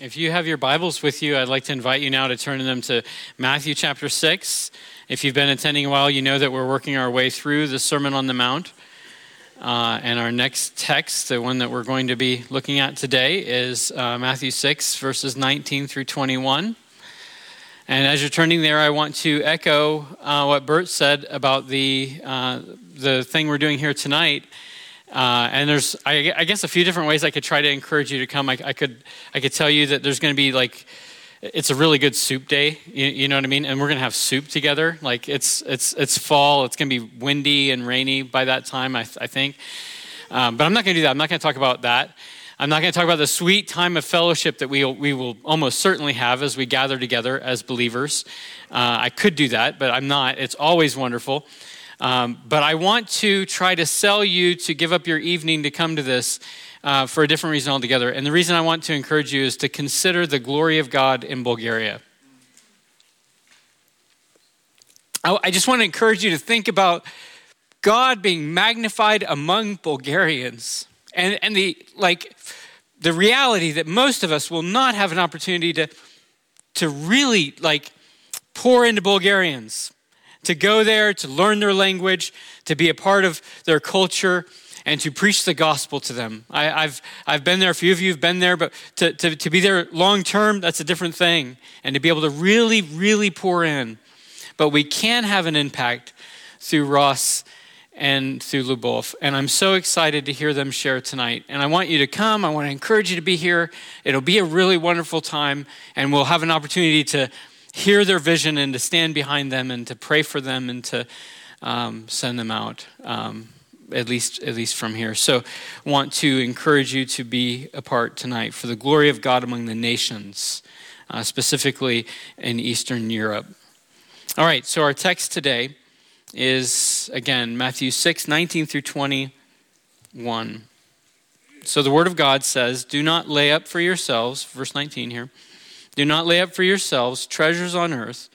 If you have your Bibles with you, I'd like to invite you now to turn them to Matthew chapter 6. If you've been attending a while, you know that we're working our way through the Sermon on the Mount. Uh, and our next text, the one that we're going to be looking at today, is uh, Matthew 6, verses 19 through 21. And as you're turning there, I want to echo uh, what Bert said about the, uh, the thing we're doing here tonight uh, and there's, I, I, guess, a few different ways I could try to encourage you to come. I, I could, I could tell you that there's going to be like, it's a really good soup day. You, you know what I mean? And we're going to have soup together. Like it's, it's, it's fall. It's going to be windy and rainy by that time. I, I think. Um, but I'm not going to do that. I'm not going to talk about that. I'm not going to talk about the sweet time of fellowship that we, we will almost certainly have as we gather together as believers. Uh, I could do that, but I'm not. It's always wonderful. Um, but I want to try to sell you to give up your evening to come to this uh, for a different reason altogether. And the reason I want to encourage you is to consider the glory of God in Bulgaria. I, I just want to encourage you to think about God being magnified among Bulgarians and, and the like the reality that most of us will not have an opportunity to to really like pour into Bulgarians to go there, to learn their language, to be a part of their culture, and to preach the gospel to them. I, have I've been there, a few of you have been there, but to, to, to be there long term, that's a different thing. And to be able to really, really pour in. But we can have an impact through Ross and through Lubov. And I'm so excited to hear them share tonight. And I want you to come. I want to encourage you to be here. It'll be a really wonderful time, and we'll have an opportunity to hear their vision and to stand behind them and to pray for them and to um, send them out. Um, at least, at least from here. So, want to encourage you to be a part tonight for the glory of God among the nations, uh, specifically in Eastern Europe. All right. So our text today is again Matthew 6, 19 through 21. So the Word of God says, Do not lay up for yourselves, verse 19 here, do not lay up for yourselves treasures on earth,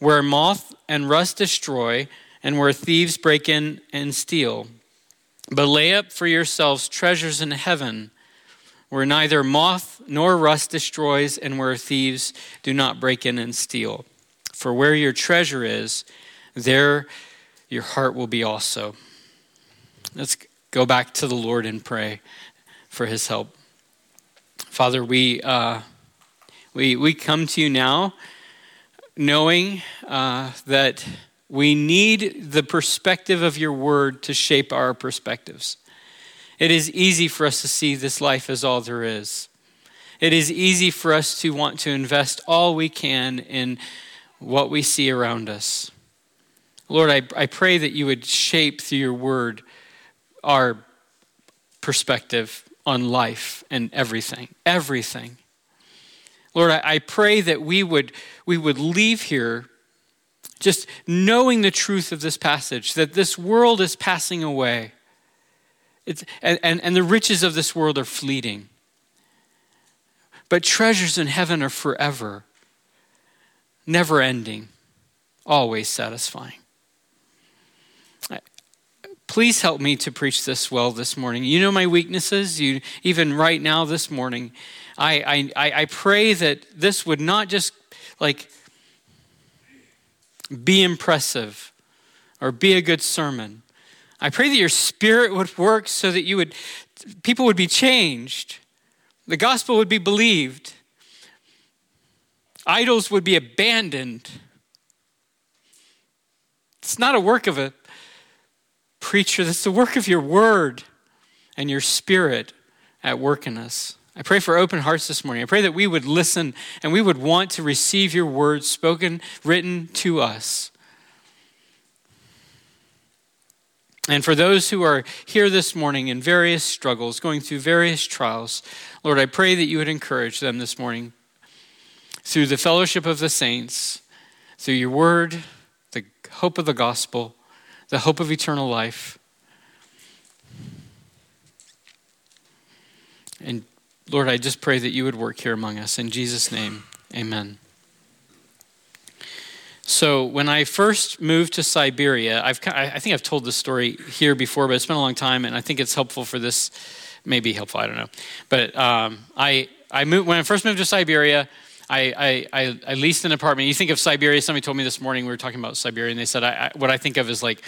where moth and rust destroy, and where thieves break in and steal. But lay up for yourselves treasures in heaven, where neither moth nor rust destroys, and where thieves do not break in and steal. For where your treasure is, there your heart will be also. Let's go back to the Lord and pray for his help. Father, we. Uh, we, we come to you now knowing uh, that we need the perspective of your word to shape our perspectives. It is easy for us to see this life as all there is. It is easy for us to want to invest all we can in what we see around us. Lord, I, I pray that you would shape through your word our perspective on life and everything. Everything. Lord, I, I pray that we would, we would leave here just knowing the truth of this passage, that this world is passing away. It's, and, and, and the riches of this world are fleeting. But treasures in heaven are forever, never ending, always satisfying. Please help me to preach this well this morning. You know my weaknesses. You even right now this morning, I, I, I pray that this would not just like be impressive or be a good sermon. I pray that your spirit would work so that you would, people would be changed. The gospel would be believed. Idols would be abandoned. It's not a work of a preacher, that's the work of your word and your spirit at work in us. I pray for open hearts this morning. I pray that we would listen and we would want to receive your words spoken, written to us. And for those who are here this morning in various struggles, going through various trials, Lord, I pray that you would encourage them this morning through the fellowship of the saints, through your word, the hope of the gospel, the hope of eternal life. And Lord, I just pray that you would work here among us. In Jesus' name, amen. So, when I first moved to Siberia, I've, I think I've told this story here before, but it's been a long time, and I think it's helpful for this, maybe helpful, I don't know. But um, I, I moved, when I first moved to Siberia, I, I, I, leased an apartment. You think of Siberia, somebody told me this morning, we were talking about Siberia, and they said, I, I, what I think of is like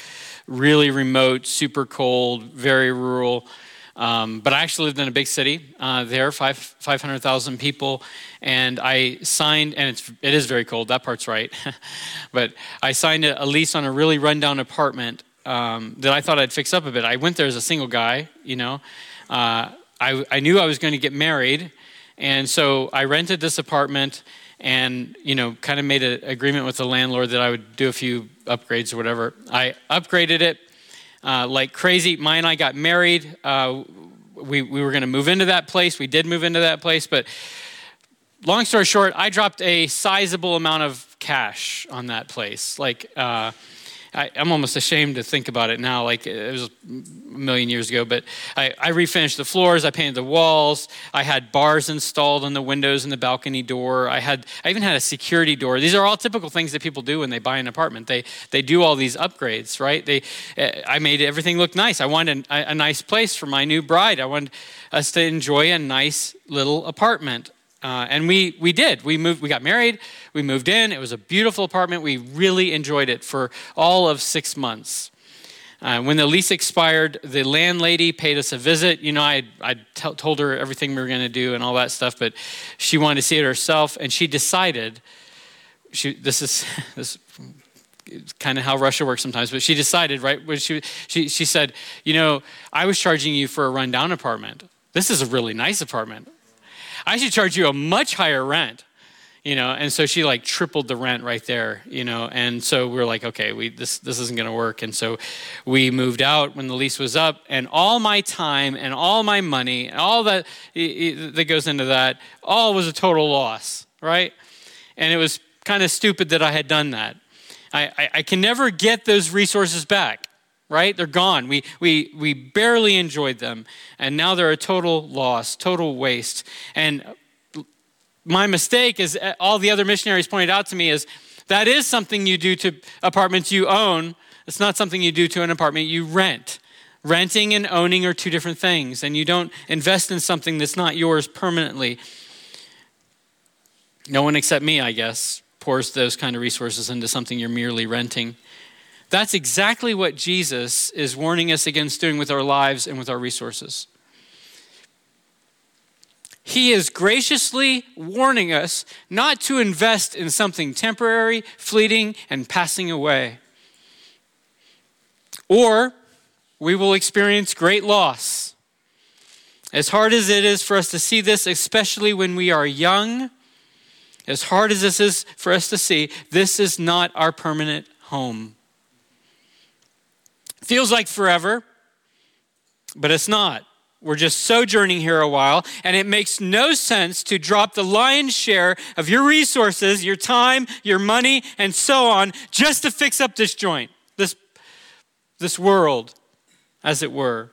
really remote, super cold, very rural. Um, but I actually lived in a big city uh, there, five, 500,000 people, and I signed, and it's, it is very cold, that part's right. but I signed a, a, lease on a really rundown apartment um, that I thought I'd fix up a bit. I went there as a single guy, you know. Uh, I, I knew I was going to get married, and so I rented this apartment and you know kind of made an agreement with the landlord that i would do a few upgrades or whatever i upgraded it uh, like crazy. Maya and I got married. Uh, we, we were going to move into that place. We did move into that place, but long story short, I dropped a sizable amount of cash on that place. Like, uh, I, am almost ashamed to think about it now. Like it was a million years ago, but I, I, refinished the floors. I painted the walls. I had bars installed on the windows and the balcony door. I had, I even had a security door. These are all typical things that people do when they buy an apartment. They, they do all these upgrades, right? They, eh, I made everything look nice. I wanted a, a nice place for my new bride. I wanted us to enjoy a nice little apartment. Uh, and we, we did. We moved. We got married. We moved in. It was a beautiful apartment. We really enjoyed it for all of six months. Uh, when the lease expired, the landlady paid us a visit. You know, I I t- told her everything we were going to do and all that stuff, but she wanted to see it herself, and she decided. She this is this kind of how Russia works sometimes, but she decided right when she she she said, you know, I was charging you for a rundown apartment. This is a really nice apartment. I should charge you a much higher rent you know? And so she like tripled the rent right there you know? And so we are like okay we this this isn't going to work. And so we moved out when the lease was up and all my time and all my money and all that that goes into that all was a total loss right? And it was kind of stupid that i had done that. I, I, I can never get those resources back right? They're gone. We, we, we barely enjoyed them. And now they're a total loss, total waste. And my mistake, as all the other missionaries pointed out to me, is that is something you do to apartments you own. It's not something you do to an apartment you rent. Renting and owning are two different things, and you don't invest in something that's not yours permanently. No one except me, I guess, pours those kind of resources into something you're merely renting. That's exactly what Jesus is warning us against doing with our lives and with our resources. He is graciously warning us not to invest in something temporary, fleeting, and passing away. Or we will experience great loss. As hard as it is for us to see this, especially when we are young, as hard as this is for us to see, this is not our permanent home. Feels like forever, but it's not. We're just sojourning here a while, and it makes no sense to drop the lion's share of your resources, your time, your money, and so on, just to fix up this joint, this, this world, as it were,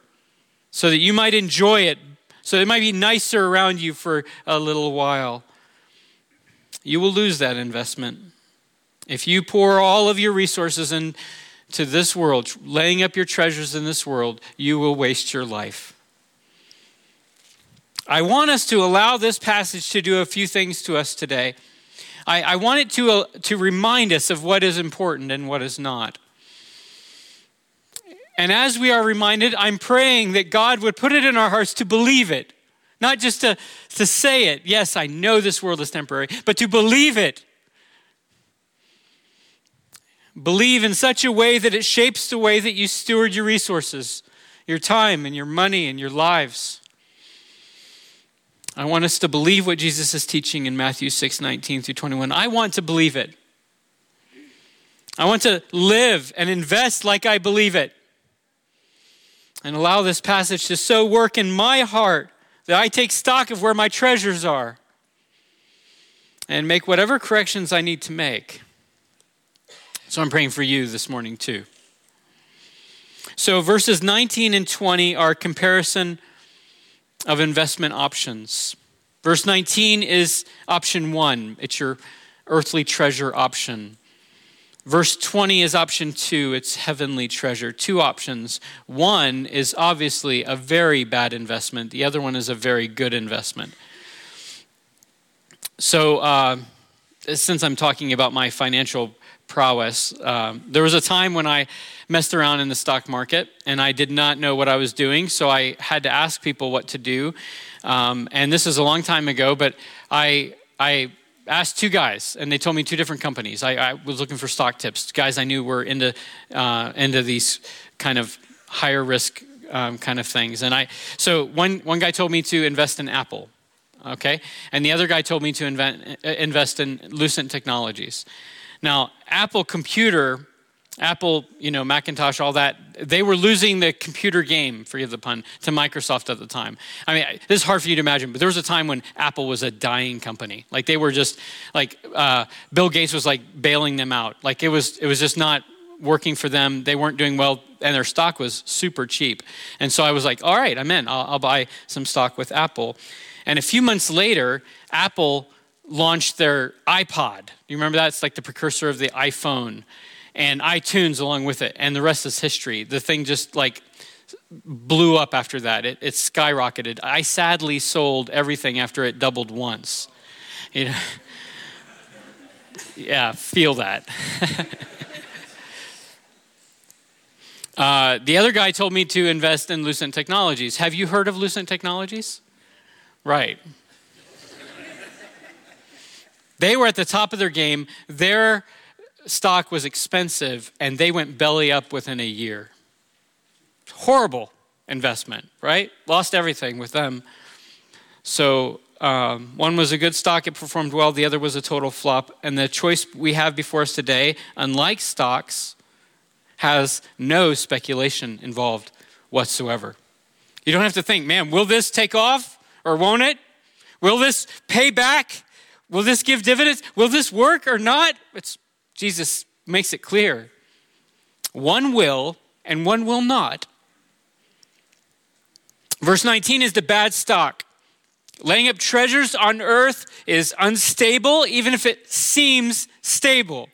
so that you might enjoy it, so it might be nicer around you for a little while. You will lose that investment. If you pour all of your resources in to this world, laying up your treasures in this world, you will waste your life. I want us to allow this passage to do a few things to us today. I, I want it to, uh, to remind us of what is important and what is not. And as we are reminded, I'm praying that God would put it in our hearts to believe it, not just to, to say it. Yes, I know this world is temporary, but to believe it Believe in such a way that it shapes the way that you steward your resources, your time, and your money, and your lives. I want us to believe what Jesus is teaching in Matthew 6 19 through 21. I want to believe it. I want to live and invest like I believe it. And allow this passage to so work in my heart that I take stock of where my treasures are and make whatever corrections I need to make. So I'm praying for you this morning too. So verses 19 and 20 are comparison of investment options. Verse 19 is option one, it's your earthly treasure option. Verse 20 is option two, it's heavenly treasure. Two options. One is obviously a very bad investment, the other one is a very good investment. so, uh, since I'm talking about my financial prowess, uh, there was a time when I messed around in the stock market and I did not know what I was doing, so I had to ask people what to do. Um, and this is a long time ago, but I, I asked two guys, and they told me two different companies. I, I was looking for stock tips, guys I knew were into, uh, into these kind of higher risk um, kind of things. And I, so one, one guy told me to invest in Apple okay? And the other guy told me to invent, uh, invest in Lucent Technologies. Now, Apple Computer, Apple, you know, Macintosh, all that, they were losing the computer game, forgive the pun, to Microsoft at the time. I mean, this is hard for you to imagine, but there was a time when Apple was a dying company. Like they were just, like uh, Bill Gates was like bailing them out. Like it was, it was just not working for them. They weren't doing well, and their stock was super cheap. And so I was like, all right, I'm in. I'll, I'll buy some stock with Apple. And a few months later, Apple launched their iPod. You remember that? It's like the precursor of the iPhone and iTunes along with it. And the rest is history. The thing just like blew up after that. It, it skyrocketed. I sadly sold everything after it doubled once. You know? yeah, feel that. uh, the other guy told me to invest in Lucent Technologies. Have you heard of Lucent Technologies? Right. They were at the top of their game. Their stock was expensive, and they went belly up within a year. Horrible investment, right? Lost everything with them. So um, one was a good stock, it performed well. The other was a total flop. And the choice we have before us today, unlike stocks, has no speculation involved whatsoever. You don't have to think, man, will this take off? or won't it? Will this pay back? Will this give dividends? Will this work or not? It's, Jesus makes it clear. One will and one will not. Verse 19 is the bad stock. Laying up treasures on earth is unstable, even if it seems stable.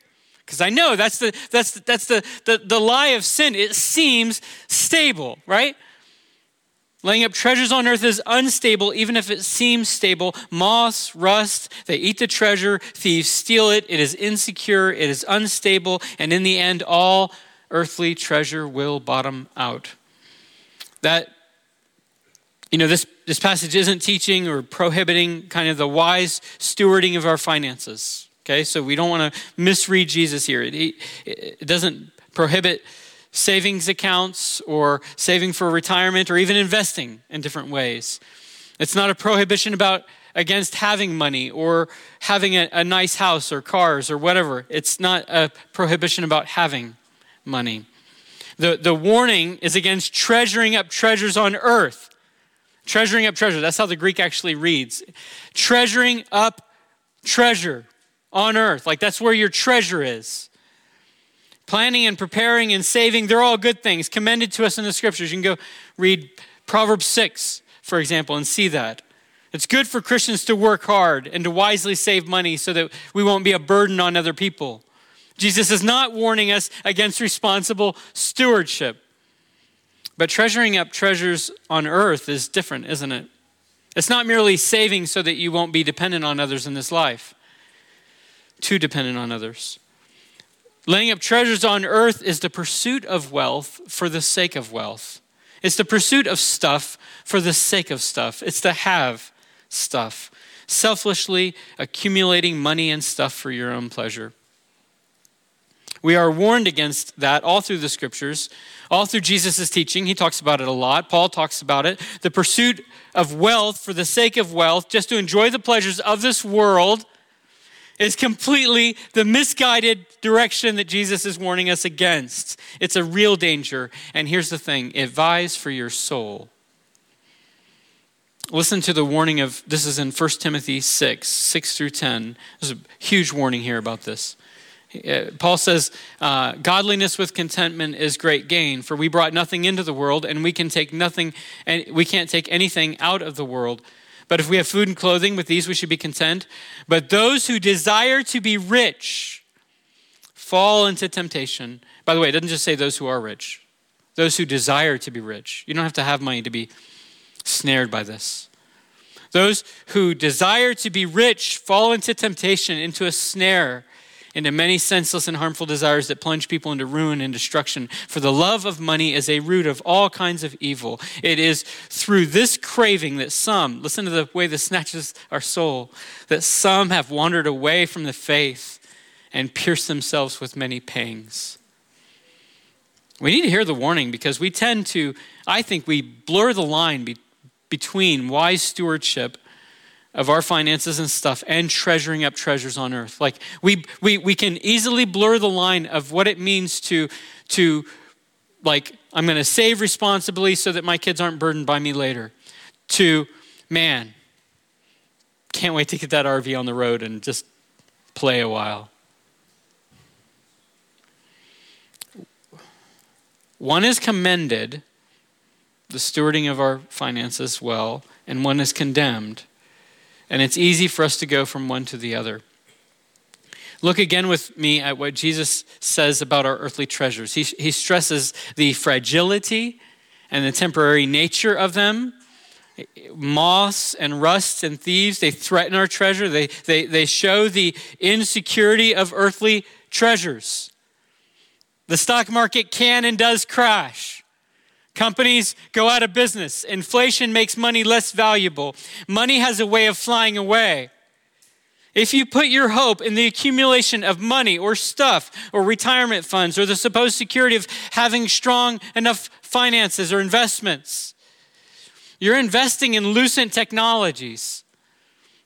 Because I know that's the that's the, that's the, the the lie of sin. It seems stable, right? Laying up treasures on earth is unstable, even if it seems stable. Moss, rust, they eat the treasure, thieves steal it. It is insecure, it is unstable, and in the end, all earthly treasure will bottom out. That, you know, this, this passage isn't teaching or prohibiting kind of the wise stewarding of our finances. Okay, so we don't want to misread Jesus here. It, it doesn't prohibit savings accounts or saving for retirement or even investing in different ways. It's not a prohibition about against having money or having a, a, nice house or cars or whatever. It's not a prohibition about having money. The, the warning is against treasuring up treasures on earth. Treasuring up treasure. That's how the Greek actually reads. Treasuring up treasure on earth. Like that's where your treasure is. Planning and preparing and saving, they're all good things commended to us in the scriptures. You can go read Proverbs 6, for example, and see that. It's good for Christians to work hard and to wisely save money so that we won't be a burden on other people. Jesus is not warning us against responsible stewardship. But treasuring up treasures on earth is different, isn't it? It's not merely saving so that you won't be dependent on others in this life, too dependent on others. Laying up treasures on earth is the pursuit of wealth for the sake of wealth. It's the pursuit of stuff for the sake of stuff. It's to have stuff, selfishly accumulating money and stuff for your own pleasure. We are warned against that all through the scriptures, all through Jesus' teaching. He talks about it a lot. Paul talks about it. The pursuit of wealth for the sake of wealth, just to enjoy the pleasures of this world is completely the misguided direction that Jesus is warning us against. It's a real danger. And here's the thing it vies for your soul. Listen to the warning of this is in 1 Timothy 6, 6 through 10. There's a huge warning here about this. Uh, Paul says, uh, Godliness with contentment is great gain, for we brought nothing into the world, and we can take nothing, and we can't take anything out of the world. But if we have food and clothing, with these we should be content. But those who desire to be rich fall into temptation. By the way, it doesn't just say those who are rich, those who desire to be rich. You don't have to have money to be snared by this. Those who desire to be rich fall into temptation, into a snare, into many senseless and harmful desires that plunge people into ruin and destruction. For the love of money is a root of all kinds of evil. It is through this craving that some, listen to the way this snatches our soul, that some have wandered away from the faith and pierced themselves with many pangs. We need to hear the warning because we tend to, I think, we blur the line be, between wise stewardship of our finances and stuff and treasuring up treasures on earth. Like we, we, we can easily blur the line of what it means to, to like, I'm going to save responsibly so that my kids aren't burdened by me later, to, man, can't wait to get that RV on the road and just play a while. One is commended, the stewarding of our finances well, and one is condemned. And it's easy for us to go from one to the other. Look again with me at what Jesus says about our earthly treasures. He, he stresses the fragility and the temporary nature of them. Moths and rust and thieves, they threaten our treasure. They, they, they show the insecurity of earthly treasures. The stock market can and does crash. Companies go out of business. Inflation makes money less valuable. Money has a way of flying away. If you put your hope in the accumulation of money or stuff or retirement funds or the supposed security of having strong enough finances or investments, you're investing in lucent technologies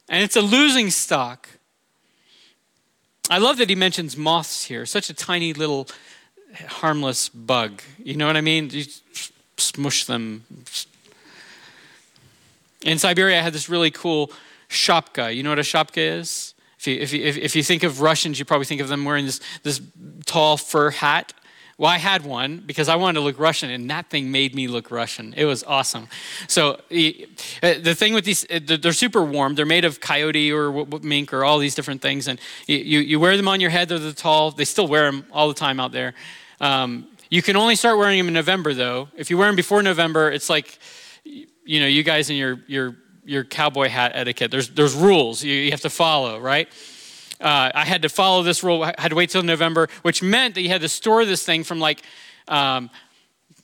and it's a losing stock. I love that he mentions moths here, such a tiny little harmless bug. You know what I mean? Smush them. In Siberia, I had this really cool shapka. You know what a shapka is? If you, if, you, if you think of Russians, you probably think of them wearing this, this tall fur hat. Well, I had one because I wanted to look Russian, and that thing made me look Russian. It was awesome. So uh, the thing with these, uh, they're super warm. They're made of coyote or mink or all these different things, and you, you wear them on your head. They're the tall. They still wear them all the time out there. Um, you can only start wearing them in November, though. If you wear them before November, it's like, you know, you guys in your your your cowboy hat etiquette. There's there's rules you, you have to follow, right? Uh, I had to follow this rule. I had to wait till November, which meant that you had to store this thing from like um,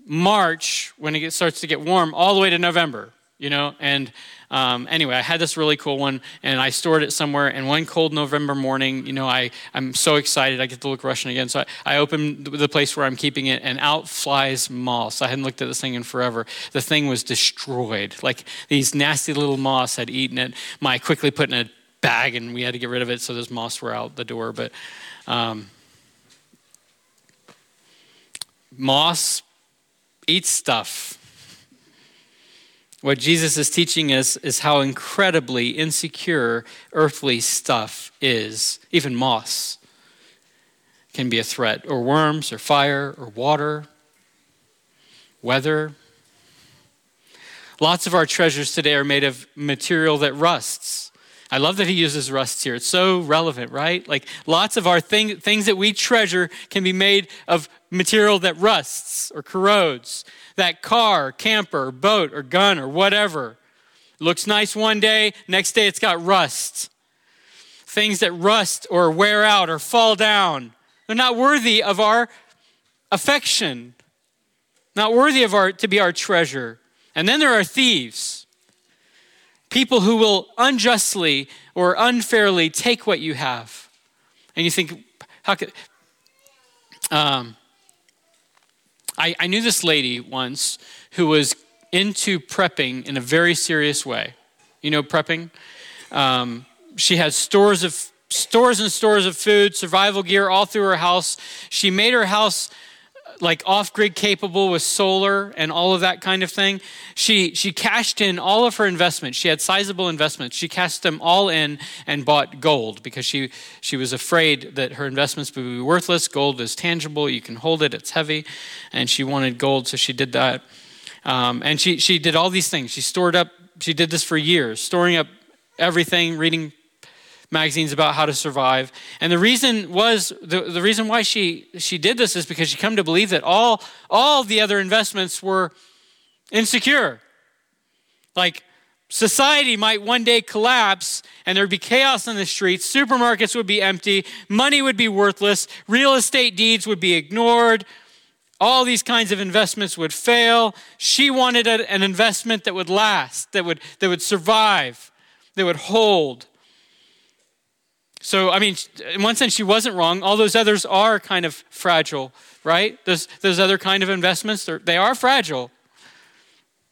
March when it starts to get warm all the way to November. You know, and um, anyway, I had this really cool one, and I stored it somewhere. And one cold November morning, you know, I, I'm so excited. I get to look Russian again. So I, I open the place where I'm keeping it, and out flies moths. I hadn't looked at this thing in forever. The thing was destroyed. Like these nasty little moths had eaten it. My quickly put in a bag, and we had to get rid of it. So those moths were out the door. But um, moths eat stuff what Jesus is teaching us is how incredibly insecure earthly stuff is. Even moss can be a threat, or worms, or fire, or water, weather. Lots of our treasures today are made of material that rusts. I love that he uses rust here. It's so relevant, right? Like lots of our thing, things that we treasure can be made of material that rusts or corrodes that car, camper, boat, or gun, or whatever. Looks nice one day, next day it's got rust. Things that rust or wear out or fall down. They're not worthy of our affection, not worthy of our to be our treasure. And then there are thieves. People who will unjustly or unfairly take what you have. And you think, how could um, I, I knew this lady once who was into prepping in a very serious way. You know, prepping? Um, she had stores of stores and stores of food, survival gear all through her house. She made her house like off grid capable with solar and all of that kind of thing. She, she cashed in all of her investments. She had sizable investments. She cashed them all in and bought gold because she, she was afraid that her investments would be worthless. Gold is tangible, you can hold it, it's heavy. And she wanted gold, so she did that. Um, and she, she did all these things. She stored up, she did this for years, storing up everything, reading magazines about how to survive. And the reason was the, the reason why she she did this is because she come to believe that all all the other investments were insecure. Like society might one day collapse and there'd be chaos on the streets, supermarkets would be empty, money would be worthless, real estate deeds would be ignored, all these kinds of investments would fail. She wanted an investment that would last, that would, that would survive, that would hold. So, I mean, in one sense, she wasn't wrong. All those others are kind of fragile, right? Those, those other kind of investments, they are fragile.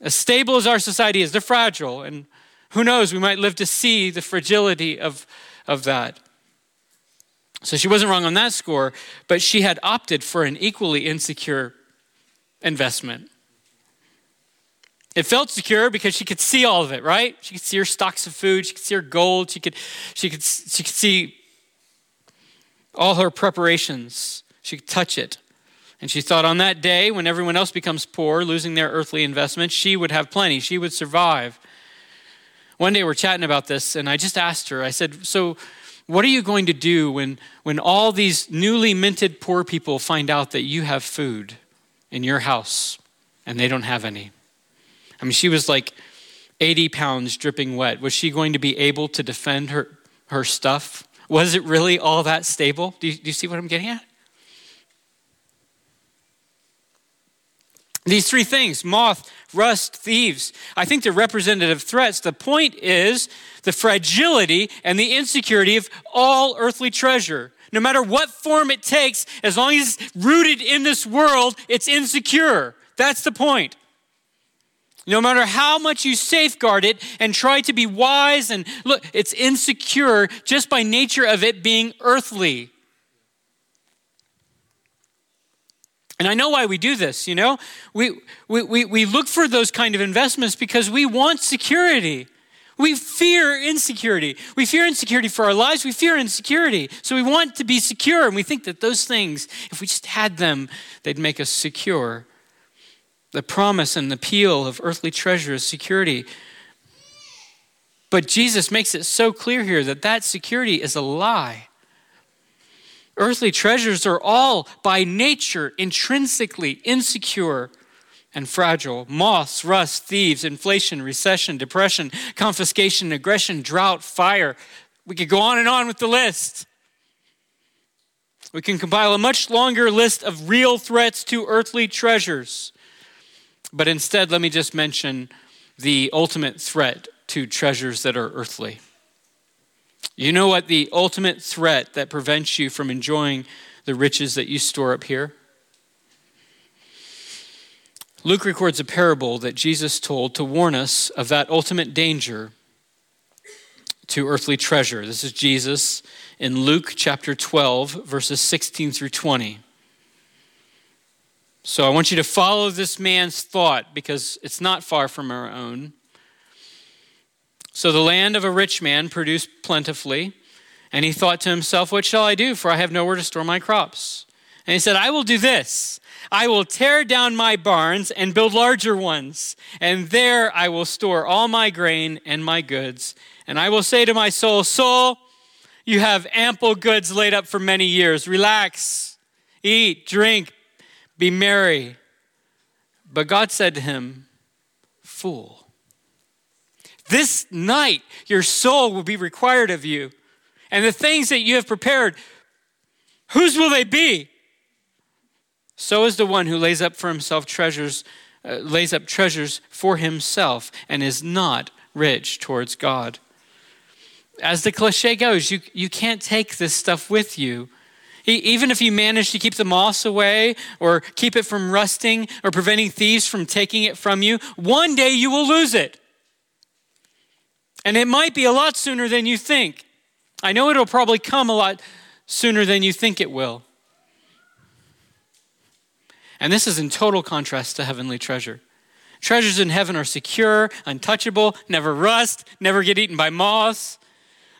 As stable as our society is, they're fragile. And who knows, we might live to see the fragility of, of that. So she wasn't wrong on that score, but she had opted for an equally insecure investment. It felt secure because she could see all of it, right? She could see her stocks of food, she could see her gold, she could, she could, she could see all her preparations. She could touch it. And she thought on that day, when everyone else becomes poor, losing their earthly investment, she would have plenty. She would survive. One day we're chatting about this, and I just asked her, I said, So, what are you going to do when, when all these newly minted poor people find out that you have food in your house and they don't have any? I mean, she was like 80 pounds dripping wet. Was she going to be able to defend her, her stuff? Was it really all that stable? Do you, do you see what I'm getting at? These three things moth, rust, thieves I think they're representative threats. The point is the fragility and the insecurity of all earthly treasure. No matter what form it takes, as long as it's rooted in this world, it's insecure. That's the point. No matter how much you safeguard it and try to be wise and look, it's insecure just by nature of it being earthly. And I know why we do this, you know? We, we, we, we look for those kind of investments because we want security. We fear insecurity. We fear insecurity for our lives. We fear insecurity. So we want to be secure. And we think that those things, if we just had them, they'd make us secure. The promise and the appeal of earthly treasure is security. But Jesus makes it so clear here that that security is a lie. Earthly treasures are all by nature intrinsically insecure and fragile. Moths, rust, thieves, inflation, recession, depression, confiscation, aggression, drought, fire. We could go on and on with the list. We can compile a much longer list of real threats to earthly treasures. But instead, let me just mention the ultimate threat to treasures that are earthly. You know what the ultimate threat that prevents you from enjoying the riches that you store up here? Luke records a parable that Jesus told to warn us of that ultimate danger to earthly treasure. This is Jesus in Luke chapter 12, verses 16 through 20. So I want you to follow this man's thought because it's not far from our own. So the land of a rich man produced plentifully, and he thought to himself, What shall I do? For I have nowhere to store my crops. And he said, I will do this. I will tear down my barns and build larger ones, and there I will store all my grain and my goods. And I will say to my soul, Soul, you have ample goods laid up for many years. Relax, eat, drink, be merry. But God said to him, Fool. This night, your soul will be required of you. And the things that you have prepared, whose will they be? So is the one who lays up for himself treasures, uh, lays up treasures for himself and is not rich towards God. As the cliche goes, you, you can't take this stuff with you. Even if you manage to keep the moss away or keep it from rusting or preventing thieves from taking it from you, one day you will lose it. And it might be a lot sooner than you think. I know it'll probably come a lot sooner than you think it will. And this is in total contrast to heavenly treasure. Treasures in heaven are secure, untouchable, never rust, never get eaten by moths.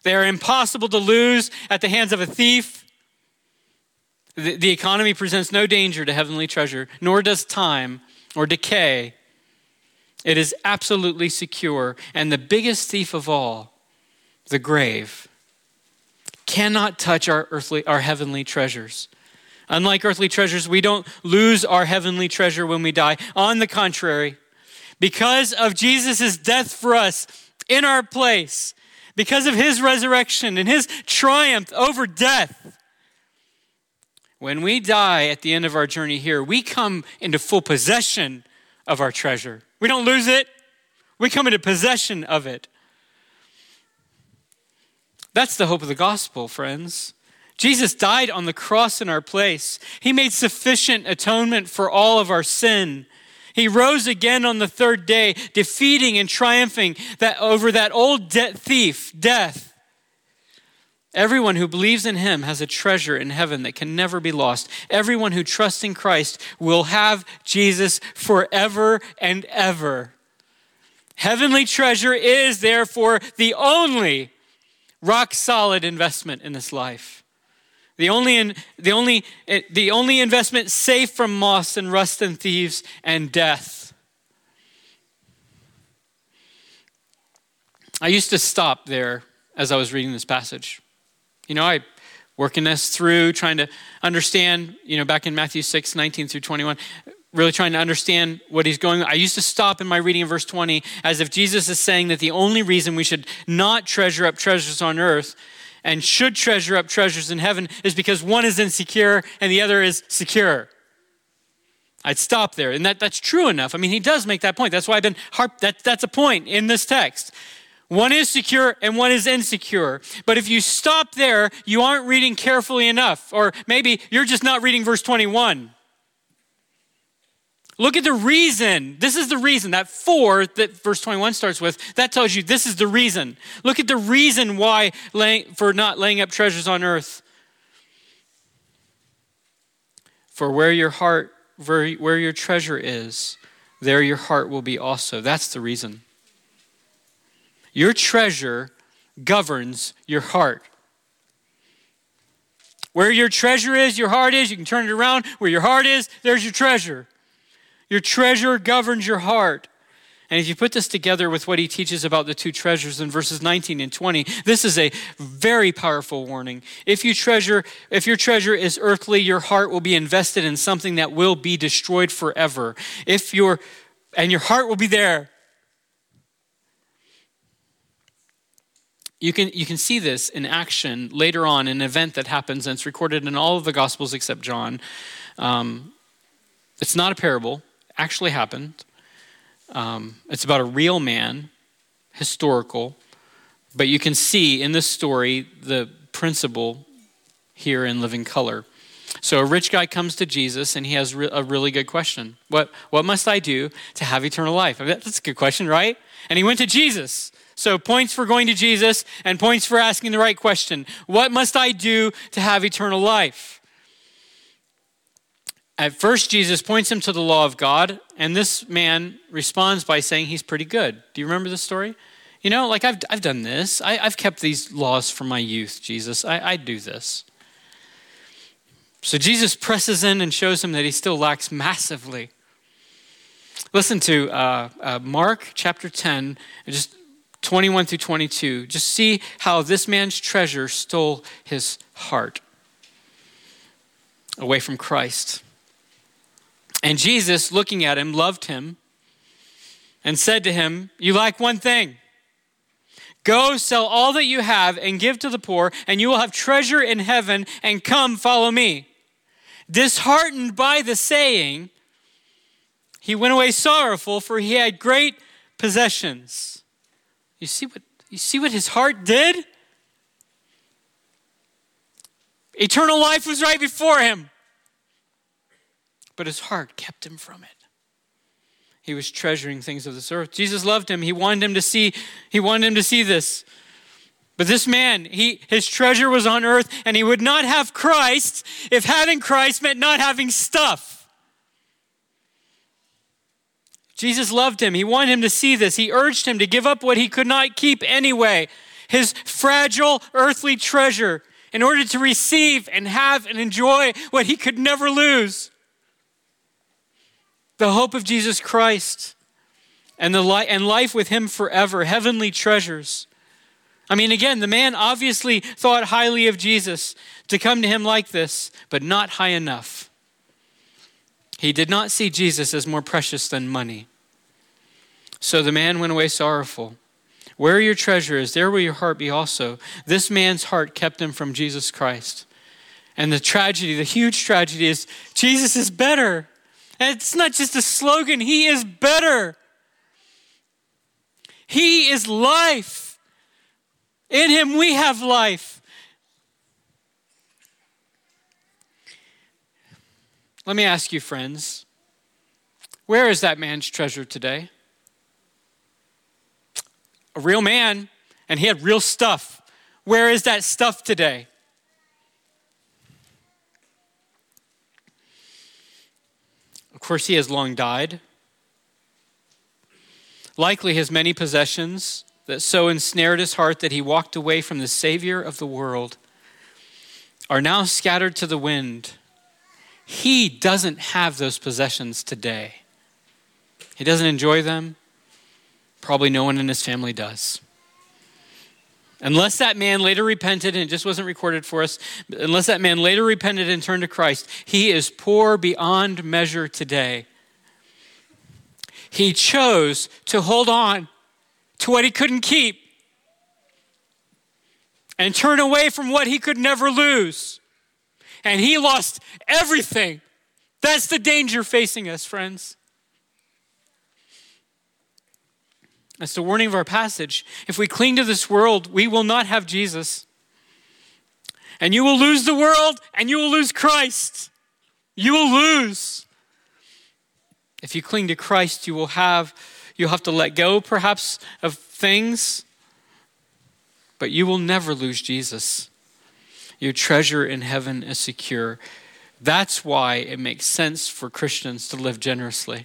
They are impossible to lose at the hands of a thief. The, the economy presents no danger to heavenly treasure, nor does time or decay it is absolutely secure. And the biggest thief of all, the grave, cannot touch our earthly our heavenly treasures. Unlike earthly treasures, we don't lose our heavenly treasure when we die. On the contrary, because of Jesus' death for us, in our place because of his resurrection and his triumph over death. When we die at the end of our journey here, we come into full possession of our treasure. We don't lose it, we come into possession of it. That's the hope of the gospel, friends. Jesus died on the cross in our place. He made sufficient atonement for all of our sin. He rose again on the third day, defeating and triumphing that, over that old de- thief, death. Everyone who believes in him has a treasure in heaven that can never be lost. Everyone who trusts in Christ will have Jesus forever and ever. Heavenly treasure is therefore the only rock solid investment in this life. The only, in, the, only, eh, the only investment safe from moss and rust and thieves and death. I used to stop there as I was reading this passage. You know, I working this through, trying to understand, you know, back in Matthew 6, 19 through 21, really trying to understand what he's going. I used to stop in my reading of verse 20 as if Jesus is saying that the only reason we should not treasure up treasures on earth and should treasure up treasures in heaven is because one is insecure and the other is secure. I'd stop there. And that, that's true enough. I mean, he does make that point. That's why I've been harp that, that's a point in this text. One is secure and one is insecure. But if you stop there, you aren't reading carefully enough. Or maybe you're just not reading verse 21. Look at the reason. This is the reason. That for that verse 21 starts with, that tells you this is the reason. Look at the reason why for not laying up treasures on earth. For where your heart, where, where your treasure is, there your heart will be also. That's the reason. Your treasure governs your heart. Where your treasure is, your heart is. You can turn it around. Where your heart is, there's your treasure. Your treasure governs your heart. And if you put this together with what he teaches about the two treasures in verses 19 and 20, this is a very powerful warning. If you treasure, if your treasure is earthly, your heart will be invested in something that will be destroyed forever. If your and your heart will be there. You can, you can see this in action later on, an event that happens, and it's recorded in all of the Gospels except John. Um, it's not a parable, actually happened. Um, it's about a real man, historical, but you can see in this story the principle here in living color. So a rich guy comes to Jesus and he has a really good question. What, what must I do to have eternal life? That's a good question, right? And he went to Jesus. So points for going to Jesus and points for asking the right question. What must I do to have eternal life? At first, Jesus points him to the law of God, and this man responds by saying he's pretty good. Do you remember the story? You know, like I've, I've done this. I, have kept these laws from my youth, Jesus. I, I do this. So Jesus presses in and shows him that he still lacks massively. Listen to uh, uh, Mark chapter 10, just 21 through 22. Just see how this man's treasure stole his heart away from Christ. And Jesus, looking at him, loved him and said to him, You lack one thing. Go sell all that you have and give to the poor, and you will have treasure in heaven, and come follow me. Disheartened by the saying, he went away sorrowful, for he had great possessions. You see what, you see what his heart did? Eternal life was right before him but his heart kept him from it. He was treasuring things of this earth. Jesus loved him. He wanted him to see, he wanted him to see this. But this man, he, his treasure was on earth, and he would not have Christ if having Christ meant not having stuff. Jesus loved him. He wanted him to see this. He urged him to give up what he could not keep anyway his fragile earthly treasure in order to receive and have and enjoy what he could never lose the hope of Jesus Christ and, the li- and life with him forever, heavenly treasures. I mean, again, the man obviously thought highly of Jesus to come to him like this, but not high enough. He did not see Jesus as more precious than money. So the man went away sorrowful, Where your treasure is, there will your heart be also. This man's heart kept him from Jesus Christ. And the tragedy, the huge tragedy is Jesus is better. And it's not just a slogan, He is better. He is life. In Him we have life. Let me ask you, friends, where is that man's treasure today? A real man, and he had real stuff. Where is that stuff today? Of course, he has long died. Likely his many possessions that so ensnared his heart that he walked away from the Savior of the world are now scattered to the wind. He doesn't have those possessions today. He doesn't enjoy them. Probably no one in his family does. Unless that man later repented, and it just wasn't recorded for us, unless that man later repented and turned to Christ, he is poor beyond measure today. He chose to hold on to what he couldn't keep and turn away from what he could never lose. And he lost everything. That's the danger facing us, friends. That's the warning of our passage. If we cling to this world, we will not have Jesus. And you will lose the world and you will lose Christ. You will lose. If you cling to Christ, you will have you'll have to let go perhaps of things, but you will never lose Jesus. Your treasure in heaven is secure. That's why it makes sense for Christians to live generously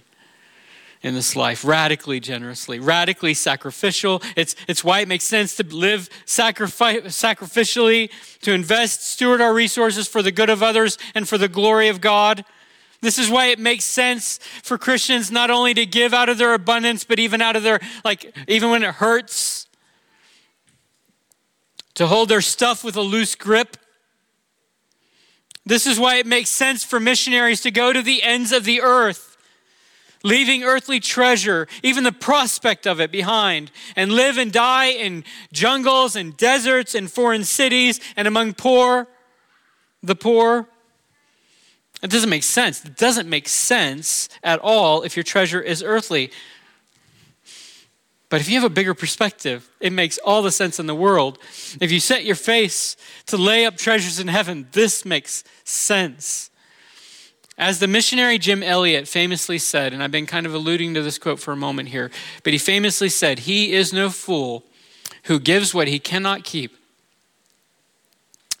in this life, radically generously, radically sacrificial. It's, it's why it makes sense to live sacrificially, to invest, steward our resources for the good of others and for the glory of God. This is why it makes sense for Christians not only to give out of their abundance, but even out of their, like, even when it hurts, to hold their stuff with a loose grip. This is why it makes sense for missionaries to go to the ends of the earth leaving earthly treasure, even the prospect of it behind, and live and die in jungles and deserts and foreign cities and among poor, the poor. It doesn't make sense. It doesn't make sense at all if your treasure is earthly. But if you have a bigger perspective, it makes all the sense in the world. If you set your face to lay up treasures in heaven, this makes sense. As the missionary Jim Elliot famously said, and I've been kind of alluding to this quote for a moment here, but he famously said, He is no fool who gives what he cannot keep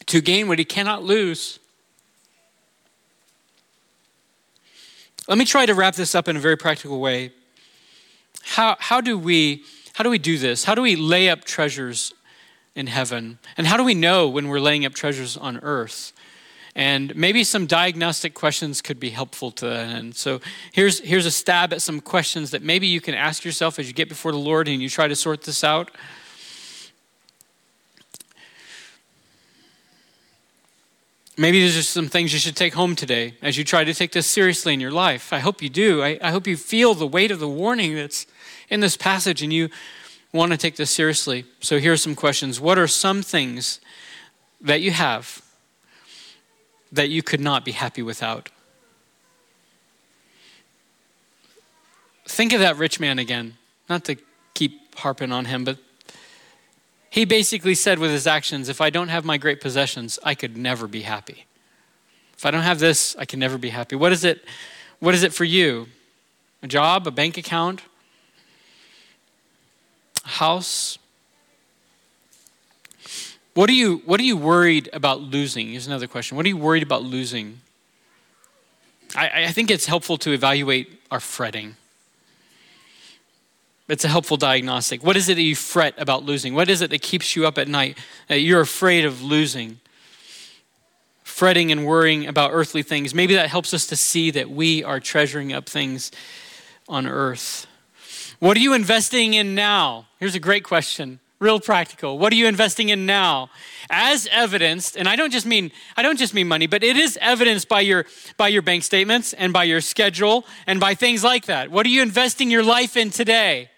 to gain what he cannot lose. Let me try to wrap this up in a very practical way. How, how, do we, how do we do this? How do we lay up treasures in heaven? And how do we know when we're laying up treasures on earth? And maybe some diagnostic questions could be helpful to that. And so here's, here's a stab at some questions that maybe you can ask yourself as you get before the Lord and you try to sort this out. Maybe there's just some things you should take home today as you try to take this seriously in your life. I hope you do. I, I hope you feel the weight of the warning that's in this passage and you want to take this seriously. So here are some questions. What are some things that you have that you could not be happy without. Think of that rich man again, not to keep harping on him, but he basically said with his actions if I don't have my great possessions, I could never be happy. If I don't have this, I can never be happy. What is it? What is it for you? A job, a bank account, a house, what are you, what are you worried about losing? Here's another question. What are you worried about losing? I, I think it's helpful to evaluate our fretting. It's a helpful diagnostic. What is it that you fret about losing? What is it that keeps you up at night that you're afraid of losing? Fretting and worrying about earthly things. Maybe that helps us to see that we are treasuring up things on earth. What are you investing in now? Here's a great question real practical. What are you investing in now? As evidenced, and I don't just mean I don't just mean money, but it is evidenced by your by your bank statements and by your schedule and by things like that. What are you investing your life in today?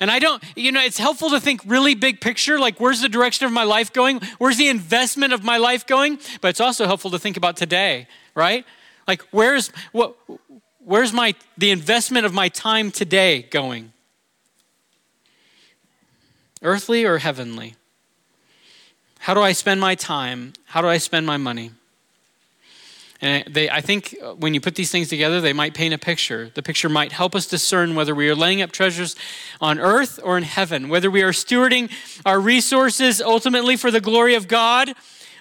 And I don't, you know, it's helpful to think really big picture, like where's the direction of my life going? Where's the investment of my life going? But it's also helpful to think about today, right? Like where's what where's my the investment of my time today going? Earthly or heavenly? How do I spend my time? How do I spend my money? And they, I think when you put these things together, they might paint a picture. The picture might help us discern whether we are laying up treasures on earth or in heaven, whether we are stewarding our resources ultimately for the glory of God,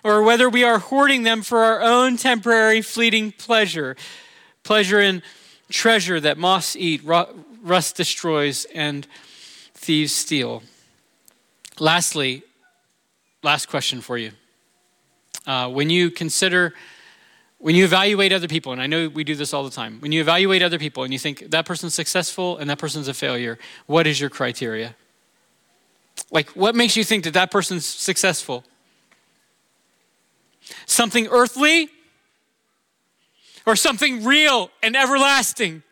or whether we are hoarding them for our own temporary, fleeting pleasure. Pleasure in treasure that moths eat, rust destroys, and thieves steal. Lastly, last question for you. Uh, when you consider when you evaluate other people, and I know we do this all the time, when you evaluate other people and you think that person's successful and that person's a failure, what is your criteria? Like, what makes you think that that person's successful? Something earthly or something real and everlasting?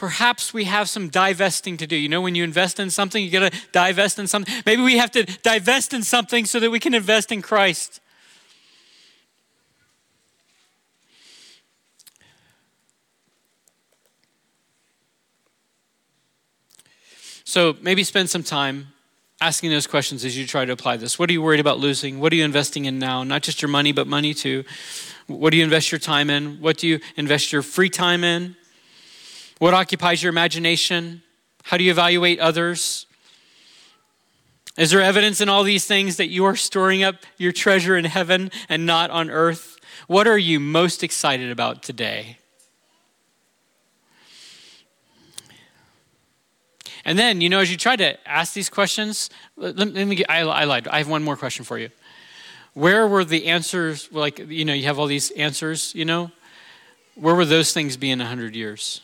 Perhaps we have some divesting to do. You know, when you invest in something, you got to divest in something. Maybe we have to divest in something so that we can invest in Christ. So maybe spend some time asking those questions as you try to apply this. What are you worried about losing? What are you investing in now? Not just your money, but money too. What do you invest your time in? What do you invest your free time in? What occupies your imagination? How do you evaluate others? Is there evidence in all these things that you are storing up your treasure in heaven and not on earth? What are you most excited about today? And then, you know, as you try to ask these questions, let, let me get, I, I lied. I have one more question for you. Where were the answers? Like, you know, you have all these answers, you know? Where will those things be in 100 years?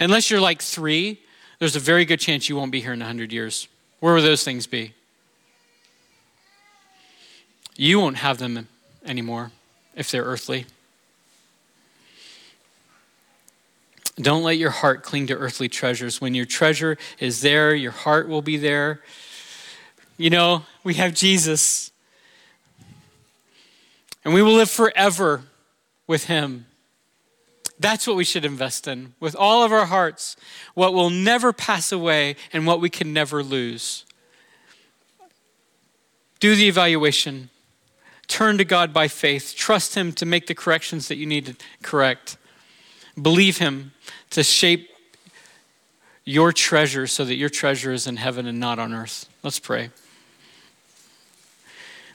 Unless you're like three, there's a very good chance you won't be here in 100 years. Where will those things be? You won't have them anymore if they're earthly. Don't let your heart cling to earthly treasures. When your treasure is there, your heart will be there. You know, we have Jesus, and we will live forever with him. That's what we should invest in with all of our hearts, what will never pass away and what we can never lose. Do the evaluation. Turn to God by faith. Trust Him to make the corrections that you need to correct. Believe Him to shape your treasure so that your treasure is in heaven and not on earth. Let's pray.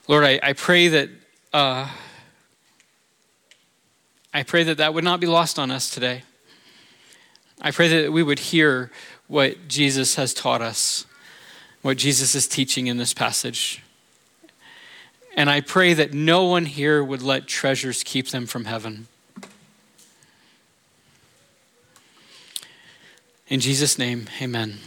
Lord, I, I pray that. Uh, I pray that that would not be lost on us today. I pray that we would hear what Jesus has taught us, what Jesus is teaching in this passage. And I pray that no one here would let treasures keep them from heaven. In Jesus' name, amen.